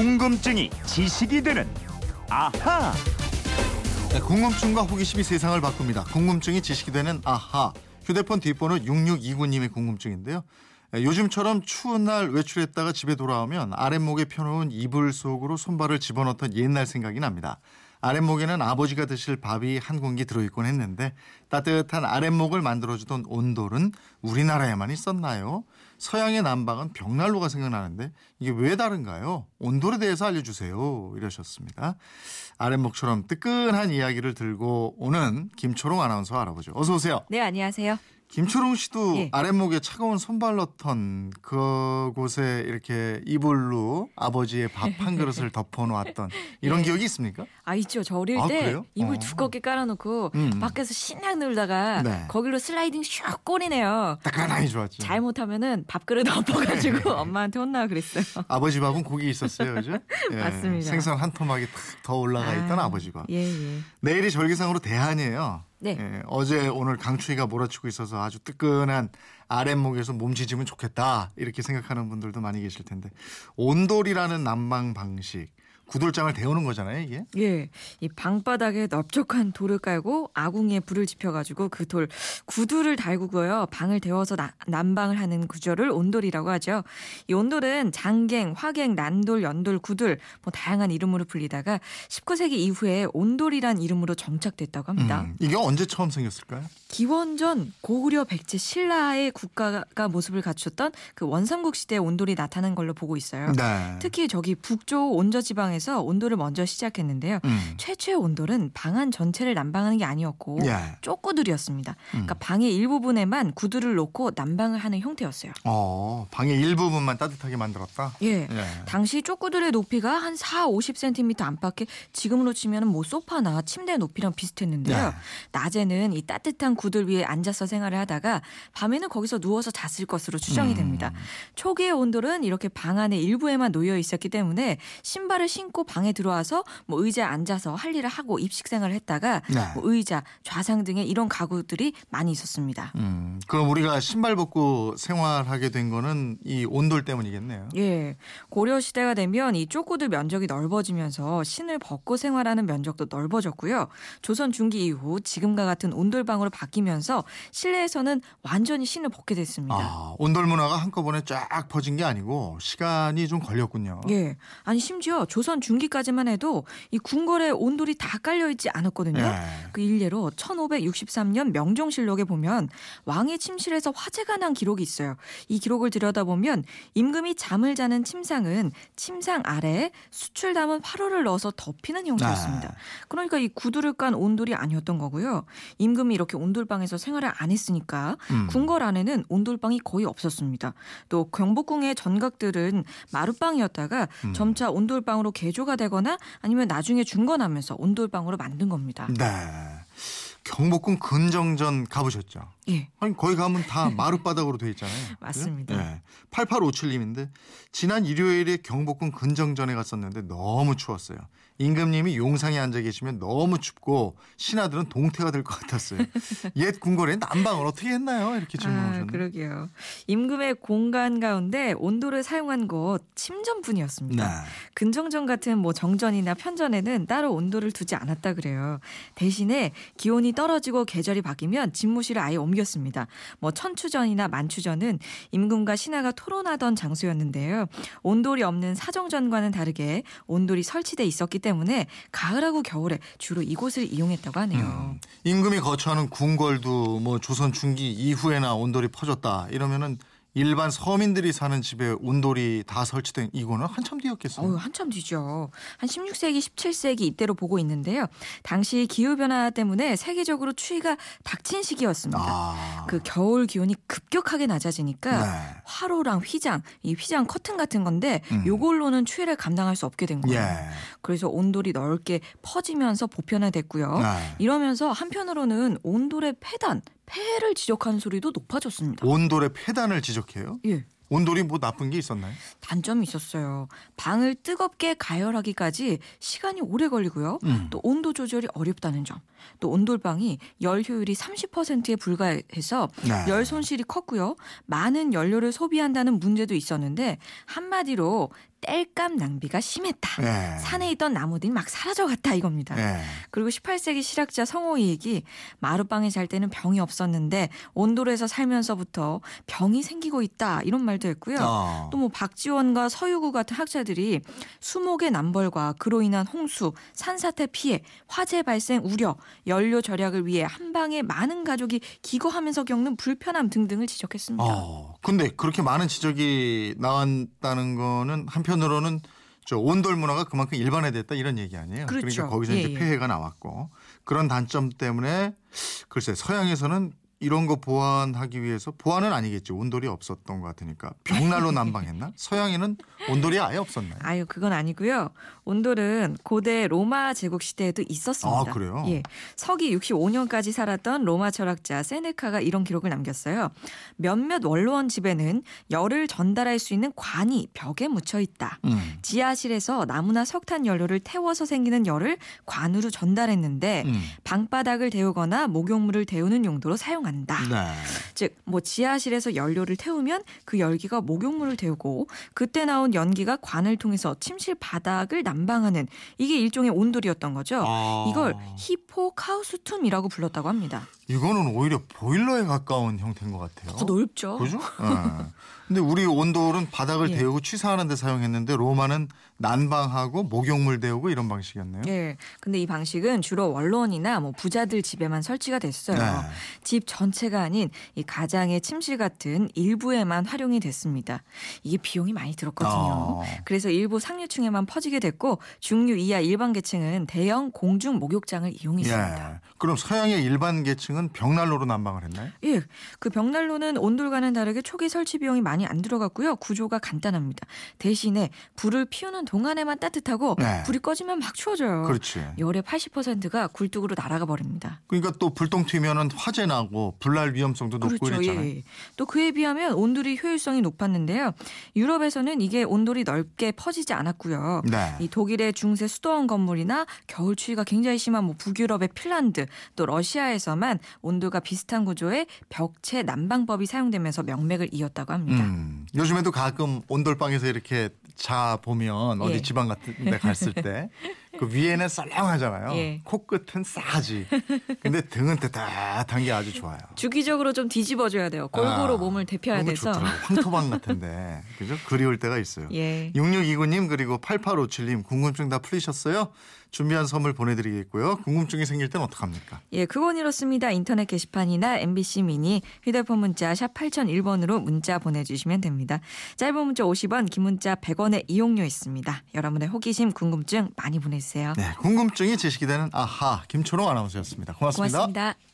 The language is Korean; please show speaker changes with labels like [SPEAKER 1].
[SPEAKER 1] 궁금증이 지식이 되는 아하.
[SPEAKER 2] 네, 궁금증과 호기심이 세상을 바꿉니다. 궁금증이 지식이 되는 아하. 휴대폰 뒷번호 6629님의 궁금증인데요. 네, 요즘처럼 추운 날 외출했다가 집에 돌아오면 아랫목에 펴놓은 이불 속으로 손발을 집어넣던 옛날 생각이 납니다. 아랫목에는 아버지가 드실 밥이 한 공기 들어있곤 했는데 따뜻한 아랫목을 만들어주던 온돌은 우리나라에만 있었나요? 서양의 난방은 벽난로가 생각나는데 이게 왜 다른가요? 온돌에 대해서 알려주세요. 이러셨습니다. 아랫목처럼 뜨끈한 이야기를 들고 오는 김초롱 아나운서 알아보죠. 어서 오세요.
[SPEAKER 3] 네, 안녕하세요.
[SPEAKER 2] 김초롱 씨도
[SPEAKER 3] 예.
[SPEAKER 2] 아랫목에 차가운 손발 넣던 그곳에 이렇게 이불로 아버지의 밥 한 그릇을 덮어놓았던 이런
[SPEAKER 3] 예.
[SPEAKER 2] 기억이 있습니까?
[SPEAKER 3] 아, 있죠. 저 어릴
[SPEAKER 2] 아,
[SPEAKER 3] 때
[SPEAKER 2] 그래요?
[SPEAKER 3] 이불
[SPEAKER 2] 어.
[SPEAKER 3] 두껍게 깔아놓고
[SPEAKER 2] 음.
[SPEAKER 3] 밖에서 신나게 놀다가
[SPEAKER 2] 네.
[SPEAKER 3] 거기로 슬라이딩 슉 꼬리네요.
[SPEAKER 2] 따끈하니 좋았죠.
[SPEAKER 3] 잘못하면은 밥그릇 엎어가지고 엄마한테 혼나 그랬어요.
[SPEAKER 2] 아버지 밥은 고기 있었어요, 그죠? 예,
[SPEAKER 3] 맞습니다.
[SPEAKER 2] 생선 한 토막이 탁 더 올라가 있던
[SPEAKER 3] 아,
[SPEAKER 2] 아버지 밥.
[SPEAKER 3] 예, 예.
[SPEAKER 2] 내일이 절기상으로 대한이에요.
[SPEAKER 3] 네.
[SPEAKER 2] 예, 어제 오늘 강추위가 몰아치고 있어서 아주 뜨끈한 아랫목에서 몸치지면 좋겠다 이렇게 생각하는 분들도 많이 계실 텐데 온돌이라는 난방 방식 구들장을 데우는 거잖아요 이게.
[SPEAKER 3] 예, 이 방바닥에 넓적한 돌을 깔고 아궁이에 불을 지펴 가지고 그 돌 구두를 달구고요 방을 데워서 나- 난방을 하는 구조를 온돌이라고 하죠. 이 온돌은 장갱, 화갱, 난돌, 연돌, 구들 뭐 다양한 이름으로 불리다가 19세기 이후에 온돌이란 이름으로 정착됐다고 합니다.
[SPEAKER 2] 음, 이게 언제 처음 생겼을까요?
[SPEAKER 3] 기원전 고구려 백제 신라의 국가가 모습을 갖췄던 그 원삼국 시대 온돌이 나타난 걸로 보고 있어요.
[SPEAKER 2] 네.
[SPEAKER 3] 특히 저기 북쪽 온저 지방에 서 온돌을 먼저 시작했는데요.
[SPEAKER 2] 음.
[SPEAKER 3] 최초의 온돌은 방 안 전체를 난방하는 게 아니었고
[SPEAKER 2] 예.
[SPEAKER 3] 쪼구들이었습니다.
[SPEAKER 2] 음.
[SPEAKER 3] 그러니까 방의 일부분에만 구두를 놓고 난방을 하는 형태였어요.
[SPEAKER 2] 어 방의 일부분만 따뜻하게 만들었다.
[SPEAKER 3] 예.
[SPEAKER 2] 예.
[SPEAKER 3] 당시 쪼구들의 높이가 한 4, 50cm 안팎에 지금으로 치면 뭐 소파나 침대 높이랑 비슷했는데요.
[SPEAKER 2] 네.
[SPEAKER 3] 낮에는 이 따뜻한 구들 위에 앉아서 생활을 하다가 밤에는 거기서 누워서 잤을 것으로 추정이
[SPEAKER 2] 음.
[SPEAKER 3] 됩니다. 초기의 온돌은 이렇게 방 안에 일부에만 놓여 있었기 때문에 신발을 신고 방에 들어와서 뭐 의자에 앉아서 할 일을 하고 입식 생활을 했다가
[SPEAKER 2] 네.
[SPEAKER 3] 뭐 의자, 좌상 등의 이런 가구들이 많이 있었습니다.
[SPEAKER 2] 음, 그럼 우리가 신발 벗고 생활하게 된 거는 이 온돌 때문이겠네요.
[SPEAKER 3] 예. 고려 시대가 되면 이 쪼꼬들 면적이 넓어지면서 신을 벗고 생활하는 면적도 넓어졌고요. 조선 중기 이후 지금과 같은 온돌방으로 바뀌면서 실내에서는 완전히 신을 벗게 됐습니다.
[SPEAKER 2] 아, 온돌 문화가 한꺼번에 쫙 퍼진 게 아니고 시간이 좀 걸렸군요.
[SPEAKER 3] 예. 아니 심지어 조선 중기까지만 해도 이 궁궐에 온돌이 다 깔려 있지 않았거든요.
[SPEAKER 2] 예.
[SPEAKER 3] 그 일례로 1563년 명종실록에 보면 왕의 침실에서 화재가 난 기록이 있어요. 이 기록을 들여다보면 임금이 잠을 자는 침상은 침상 아래에 수출 담은 화로를 넣어서 덮이는 형태였습니다.
[SPEAKER 2] 아.
[SPEAKER 3] 그러니까 이 구두를 깐 온돌이 아니었던 거고요. 임금이 이렇게 온돌방에서 생활을 안 했으니까
[SPEAKER 2] 음.
[SPEAKER 3] 궁궐 안에는 온돌방이 거의 없었습니다. 또 경복궁의 전각들은 마룻방이었다가
[SPEAKER 2] 음.
[SPEAKER 3] 점차 온돌방으로 개 조가 되거나 아니면 나중에 중건하면서 온돌방으로 만든 겁니다.
[SPEAKER 2] 네. 경복궁 근정전 가보셨죠?
[SPEAKER 3] 예.
[SPEAKER 2] 아니 거기 가면 다 마룻바닥으로 돼 있잖아요.
[SPEAKER 3] 맞습니다.
[SPEAKER 2] 네. 8857님인데 지난 일요일에 경복궁 근정전에 갔었는데 너무 추웠어요. 임금님이 용상에 앉아 계시면 너무 춥고 신하들은 동태가 될 것 같았어요. 옛 궁궐에 난방을 어떻게 했나요? 이렇게
[SPEAKER 3] 아,
[SPEAKER 2] 질문하셨는데.
[SPEAKER 3] 그러게요. 임금의 공간 가운데 온돌을 사용한 곳 침전분이었습니다.
[SPEAKER 2] 네.
[SPEAKER 3] 근정전 같은 뭐 정전이나 편전에는 따로 온돌을 두지 않았다 그래요. 대신에 기온이 떨어지고 계절이 바뀌면 집무실을 아예 옮겼습니다. 뭐 천추전이나 만추전은 임금과 신하가 토론하던 장소였는데요. 온돌이 없는 사정전과는 다르게 온돌이 설치돼 있었기 때문에 가을하고 겨울에 주로 이곳을 이용했다고 하네요.
[SPEAKER 2] 음, 임금이 거처하는 궁궐도 뭐 조선 중기 이후에나 온돌이 퍼졌다 이러면은 일반 서민들이 사는 집에 온돌이 다 설치된 이거는 한참 뒤였겠어요.
[SPEAKER 3] 어우, 한참 뒤죠. 한 16세기, 17세기 이때로 보고 있는데요. 당시 기후 변화 때문에 세계적으로 추위가 닥친 시기였습니다.
[SPEAKER 2] 아,
[SPEAKER 3] 그 겨울 기온이 급격하게 낮아지니까
[SPEAKER 2] 네.
[SPEAKER 3] 화로랑 휘장, 이 휘장 커튼 같은 건데
[SPEAKER 2] 음.
[SPEAKER 3] 요걸로는 추위를 감당할 수 없게 된 거예요.
[SPEAKER 2] 예.
[SPEAKER 3] 그래서 온돌이 넓게 퍼지면서 보편화됐고요.
[SPEAKER 2] 네.
[SPEAKER 3] 이러면서 한편으로는 온돌의 폐단, 폐를 지적하는 소리도 높아졌습니다.
[SPEAKER 2] 온돌의 폐단을 지적해요.
[SPEAKER 3] 예.
[SPEAKER 2] 온돌이 뭐 나쁜 게 있었나요?
[SPEAKER 3] 단점이 있었어요. 방을 뜨겁게 가열하기까지 시간이 오래 걸리고요.
[SPEAKER 2] 음.
[SPEAKER 3] 또 온도 조절이 어렵다는 점. 또 온돌방이 열 효율이 30%에 불과해서
[SPEAKER 2] 네.
[SPEAKER 3] 열 손실이 컸고요. 많은 연료를 소비한다는 문제도 있었는데 한마디로 땔감 낭비가 심했다.
[SPEAKER 2] 예.
[SPEAKER 3] 산에 있던 나무들이 막 사라져갔다 이겁니다.
[SPEAKER 2] 예.
[SPEAKER 3] 그리고 18세기 실학자 성호이익이 마루방에 잘 때는 병이 없었는데 온도로에서 살면서부터 병이 생기고 있다 이런 말도 했고요.
[SPEAKER 2] 어.
[SPEAKER 3] 또뭐 박지원과 서유구 같은 학자들이 수목의 남벌과 그로 인한 홍수, 산사태 피해, 화재 발생 우려, 연료 절약을 위해 한방에 많은 가족이 기거하면서 겪는 불편함 등등을 지적했습니다.
[SPEAKER 2] 어. 근데 그렇게 많은 지적이 나왔다는 거는 한편 으로는 저 온돌 문화가 그만큼 일반화됐다 이런 얘기 아니에요.
[SPEAKER 3] 그렇죠.
[SPEAKER 2] 러니까 거기서
[SPEAKER 3] 예,
[SPEAKER 2] 이제
[SPEAKER 3] 예.
[SPEAKER 2] 폐해가 나왔고 그런 단점 때문에 글쎄 서양에서는 이런 거 보완하기 위해서 보완은 아니겠죠. 온돌이 없었던 것 같으니까 벽난로 난방했나? 서양에는 온돌이 아예 없었나요?
[SPEAKER 3] 아유 그건 아니고요. 온돌은 고대 로마 제국 시대에도 있었습니다.
[SPEAKER 2] 아, 그래요?
[SPEAKER 3] 예, 서기 65년까지 살았던 로마 철학자 세네카가 이런 기록을 남겼어요. 몇몇 원로원 집에는 열을 전달할 수 있는 관이 벽에 묻혀 있다.
[SPEAKER 2] 음.
[SPEAKER 3] 지하실에서 나무나 석탄 연료를 태워서 생기는 열을 관으로 전달했는데
[SPEAKER 2] 음.
[SPEAKER 3] 방바닥을 데우거나 목욕물을 데우는 용도로 사용한다.
[SPEAKER 2] 네.
[SPEAKER 3] 즉, 뭐 지하실에서 연료를 태우면 그 열기가 목욕물을 데우고 그때 나온 연기가 관을 통해서 침실 바닥을 난방하는 이게 일종의 온돌이었던 거죠.
[SPEAKER 2] 아.
[SPEAKER 3] 이걸 히포카우스툼이라고 불렀다고 합니다.
[SPEAKER 2] 이거는 오히려 보일러에 가까운 형태인 것 같아요.
[SPEAKER 3] 더 넓죠.
[SPEAKER 2] 그죠? 예. 근데 우리 온돌은 바닥을
[SPEAKER 3] 예.
[SPEAKER 2] 데우고 취사하는 데 사용했는데 로마는 난방하고 목욕물 데우고 이런 방식이었네요.
[SPEAKER 3] 예. 근데 이 방식은 주로 원로원이나 뭐 부자들 집에만 설치가 됐어요.
[SPEAKER 2] 네.
[SPEAKER 3] 집 전체가 아닌 이 가장의 침실 같은 일부에만 활용이 됐습니다. 이게 비용이 많이 들었거든요.
[SPEAKER 2] 어.
[SPEAKER 3] 그래서 일부 상류층에만 퍼지게 됐고 중류 이하 일반 계층은 대형 공중 목욕장을 이용했습니다.
[SPEAKER 2] 예. 그럼 서양의 일반 계층은 벽난로로 난방을 했나요?
[SPEAKER 3] 예, 그 벽난로는 온돌과는 다르게 초기 설치 비용이 많이 안 들어갔고요. 구조가 간단합니다. 대신에 불을 피우는 동안에만 따뜻하고
[SPEAKER 2] 네.
[SPEAKER 3] 불이 꺼지면 막 추워져요.
[SPEAKER 2] 그렇지.
[SPEAKER 3] 열의 80%가 굴뚝으로 날아가 버립니다.
[SPEAKER 2] 그러니까 또 불똥 튀면은 화재 나고 불날 위험성도 높고
[SPEAKER 3] 그렇죠.
[SPEAKER 2] 이랬잖아요.
[SPEAKER 3] 예. 또 그에 비하면 온돌이 효율성이 높았는데요. 유럽에서는 이게 온돌이 넓게 퍼지지 않았고요.
[SPEAKER 2] 네.
[SPEAKER 3] 이 독일의 중세 수도원 건물이나 겨울 추위가 굉장히 심한 뭐 북유럽의 핀란드 또 러시아에서만 온도가 비슷한 구조의 벽체 난방법이 사용되면서 명맥을 이었다고 합니다.
[SPEAKER 2] 음, 요즘에도 가끔 온돌방에서 이렇게 자 보면 어디
[SPEAKER 3] 예.
[SPEAKER 2] 지방 같은 데 갔을 때 그 위에는 썰렁하잖아요.
[SPEAKER 3] 예.
[SPEAKER 2] 코끝은 싸지. 근데 등은 뜨뜻한 게 아주 좋아요.
[SPEAKER 3] 주기적으로 좀 뒤집어줘야 돼요. 골고루
[SPEAKER 2] 아,
[SPEAKER 3] 몸을
[SPEAKER 2] 거
[SPEAKER 3] 돼서.
[SPEAKER 2] 좋더라고요. 황토방 같은데. 그죠? 그리울 때가 있어요.
[SPEAKER 3] 예.
[SPEAKER 2] 6629님 그리고 8857님 궁금증 다 풀리셨어요? 준비한 선물 보내드리겠고요. 궁금증이 생길 땐 어떡합니까?
[SPEAKER 3] 예, 그건 이렇습니다. 인터넷 게시판이나 MBC 미니 휴대폰 문자 샵 8001번으로 문자 보내주시면 됩니다. 짧은 문자 50원, 긴 문자 100원의 이용료 있습니다. 여러분의 호기심, 궁금증 많이 보내주세요.
[SPEAKER 2] 네, 궁금증이 제시되는 아하 김초롱 아나운서였습니다 고맙습니다.
[SPEAKER 3] 고맙습니다.